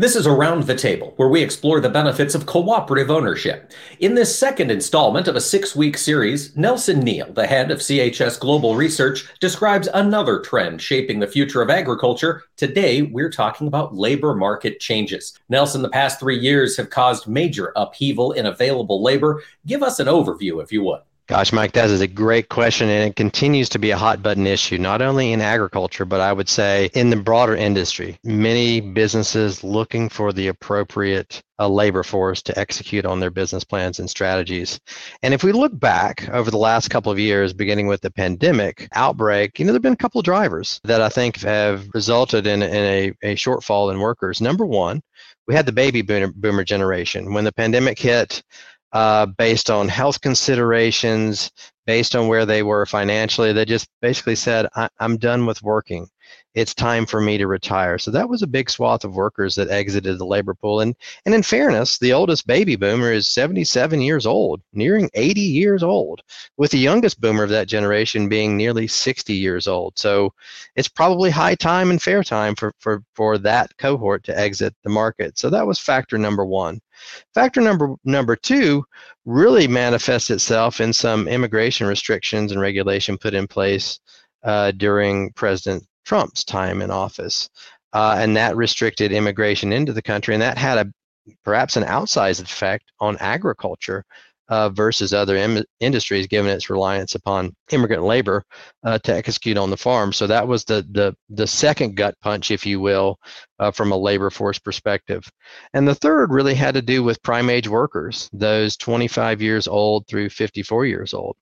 This is Around the Table, where we explore the benefits of cooperative ownership. In this second installment of a six week series, Nelson Neale, the head of CHS Global Research, describes another trend shaping the future of agriculture. Today, we're talking about labor market changes. Nelson, the past three years have caused major upheaval in available labor. Give us an overview, if you would. Gosh, Mike, that is a great question, and it continues to be a hot button issue, not only in agriculture, but I would say in the broader industry. Many businesses looking for the appropriate uh, labor force to execute on their business plans and strategies. And if we look back over the last couple of years, beginning with the pandemic outbreak, you know, there have been a couple of drivers that I think have resulted in, in a, a shortfall in workers. Number one, we had the baby boomer generation. When the pandemic hit, uh, based on health considerations, based on where they were financially. They just basically said, I- am done with working. It's time for me to retire. So that was a big swath of workers that exited the labor pool. And, and in fairness, the oldest baby boomer is 77 years old, nearing 80 years old, with the youngest boomer of that generation being nearly 60 years old. So it's probably high time and fair time for, for, for that cohort to exit the market. So that was factor number one. Factor number number two really manifests itself in some immigration restrictions and regulation put in place uh, during President Trump's time in office, uh, and that restricted immigration into the country, and that had a perhaps an outsized effect on agriculture uh, versus other Im- industries, given its reliance upon immigrant labor uh, to execute on the farm. So that was the the the second gut punch, if you will, uh, from a labor force perspective. And the third really had to do with prime age workers, those 25 years old through 54 years old.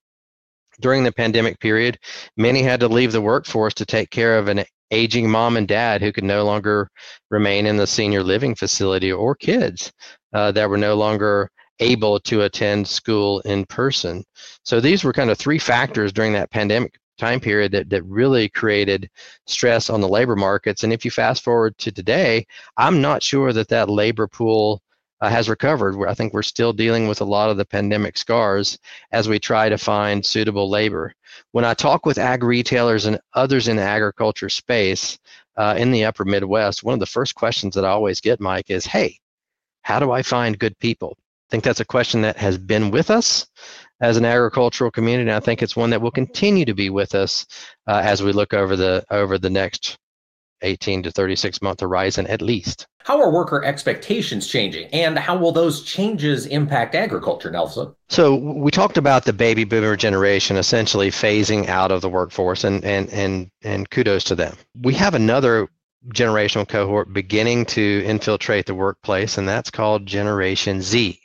During the pandemic period, many had to leave the workforce to take care of an aging mom and dad who could no longer remain in the senior living facility or kids uh, that were no longer able to attend school in person. So these were kind of three factors during that pandemic time period that, that really created stress on the labor markets. And if you fast forward to today, I'm not sure that that labor pool uh, has recovered. I think we're still dealing with a lot of the pandemic scars as we try to find suitable labor. When I talk with ag retailers and others in the agriculture space uh, in the upper Midwest, one of the first questions that I always get, Mike, is hey, how do I find good people? I think that's a question that has been with us as an agricultural community. And I think it's one that will continue to be with us uh, as we look over the over the next 18 to 36 month horizon at least. How are worker expectations changing and how will those changes impact agriculture, Nelson? So we talked about the baby boomer generation essentially phasing out of the workforce and and and and kudos to them. We have another generational cohort beginning to infiltrate the workplace and that's called Generation Z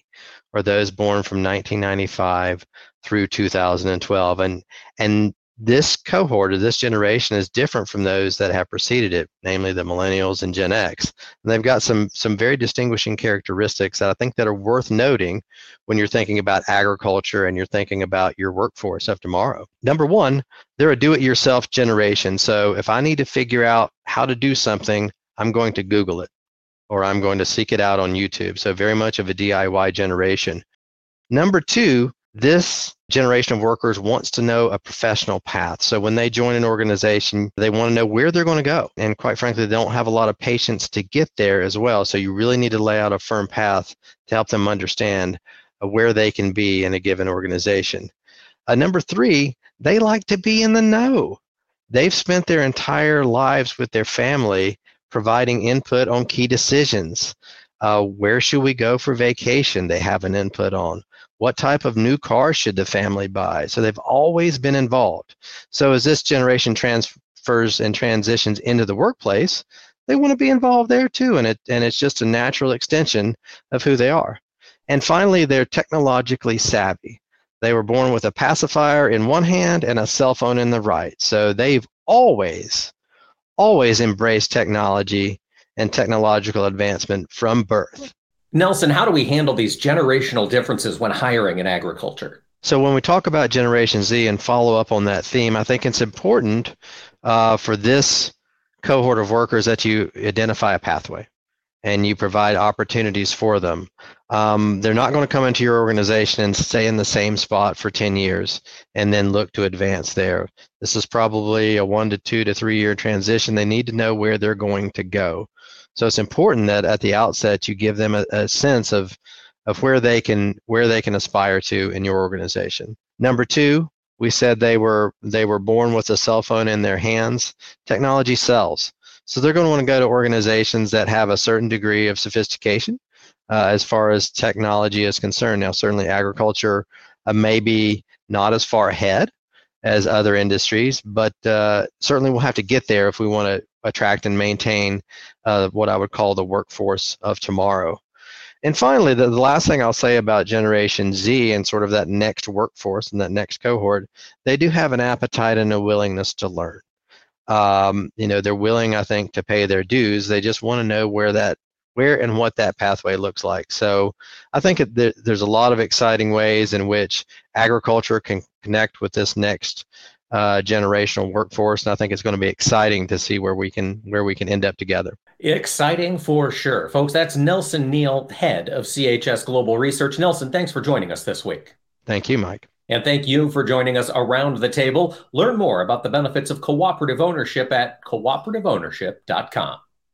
or those born from 1995 through 2012. And, and this cohort or this generation is different from those that have preceded it, namely the millennials and Gen X. And they've got some some very distinguishing characteristics that I think that are worth noting when you're thinking about agriculture and you're thinking about your workforce of tomorrow. Number one, they're a do-it-yourself generation. So if I need to figure out how to do something, I'm going to Google it or I'm going to seek it out on YouTube. So, very much of a DIY generation. Number two, this generation of workers wants to know a professional path. So, when they join an organization, they want to know where they're going to go. And quite frankly, they don't have a lot of patience to get there as well. So, you really need to lay out a firm path to help them understand uh, where they can be in a given organization. Uh, number three, they like to be in the know. They've spent their entire lives with their family providing input on key decisions. Uh, where should we go for vacation? They have an input on. What type of new car should the family buy? So they've always been involved. So as this generation transfers and transitions into the workplace, they want to be involved there too, and it and it's just a natural extension of who they are. And finally, they're technologically savvy. They were born with a pacifier in one hand and a cell phone in the right. So they've always always embraced technology and technological advancement from birth. Nelson, how do we handle these generational differences when hiring in agriculture? So, when we talk about Generation Z and follow up on that theme, I think it's important uh, for this cohort of workers that you identify a pathway and you provide opportunities for them. Um, they're not going to come into your organization and stay in the same spot for 10 years and then look to advance there. This is probably a one to two to three year transition. They need to know where they're going to go. So it's important that at the outset you give them a, a sense of of where they can where they can aspire to in your organization. Number two, we said they were they were born with a cell phone in their hands. Technology sells, so they're going to want to go to organizations that have a certain degree of sophistication uh, as far as technology is concerned. Now, certainly agriculture uh, may be not as far ahead as other industries, but uh, certainly we'll have to get there if we want to attract and maintain uh, what I would call the workforce of tomorrow. And finally, the, the last thing I'll say about Generation Z and sort of that next workforce and that next cohort, they do have an appetite and a willingness to learn. Um, you know, they're willing, I think, to pay their dues. They just want to know where that where and what that pathway looks like. So I think there, there's a lot of exciting ways in which agriculture can connect with this next uh, generational workforce, and I think it's going to be exciting to see where we can where we can end up together. Exciting for sure, folks. That's Nelson Neale, head of CHS Global Research. Nelson, thanks for joining us this week. Thank you, Mike. And thank you for joining us around the table. Learn more about the benefits of cooperative ownership at cooperativeownership.com.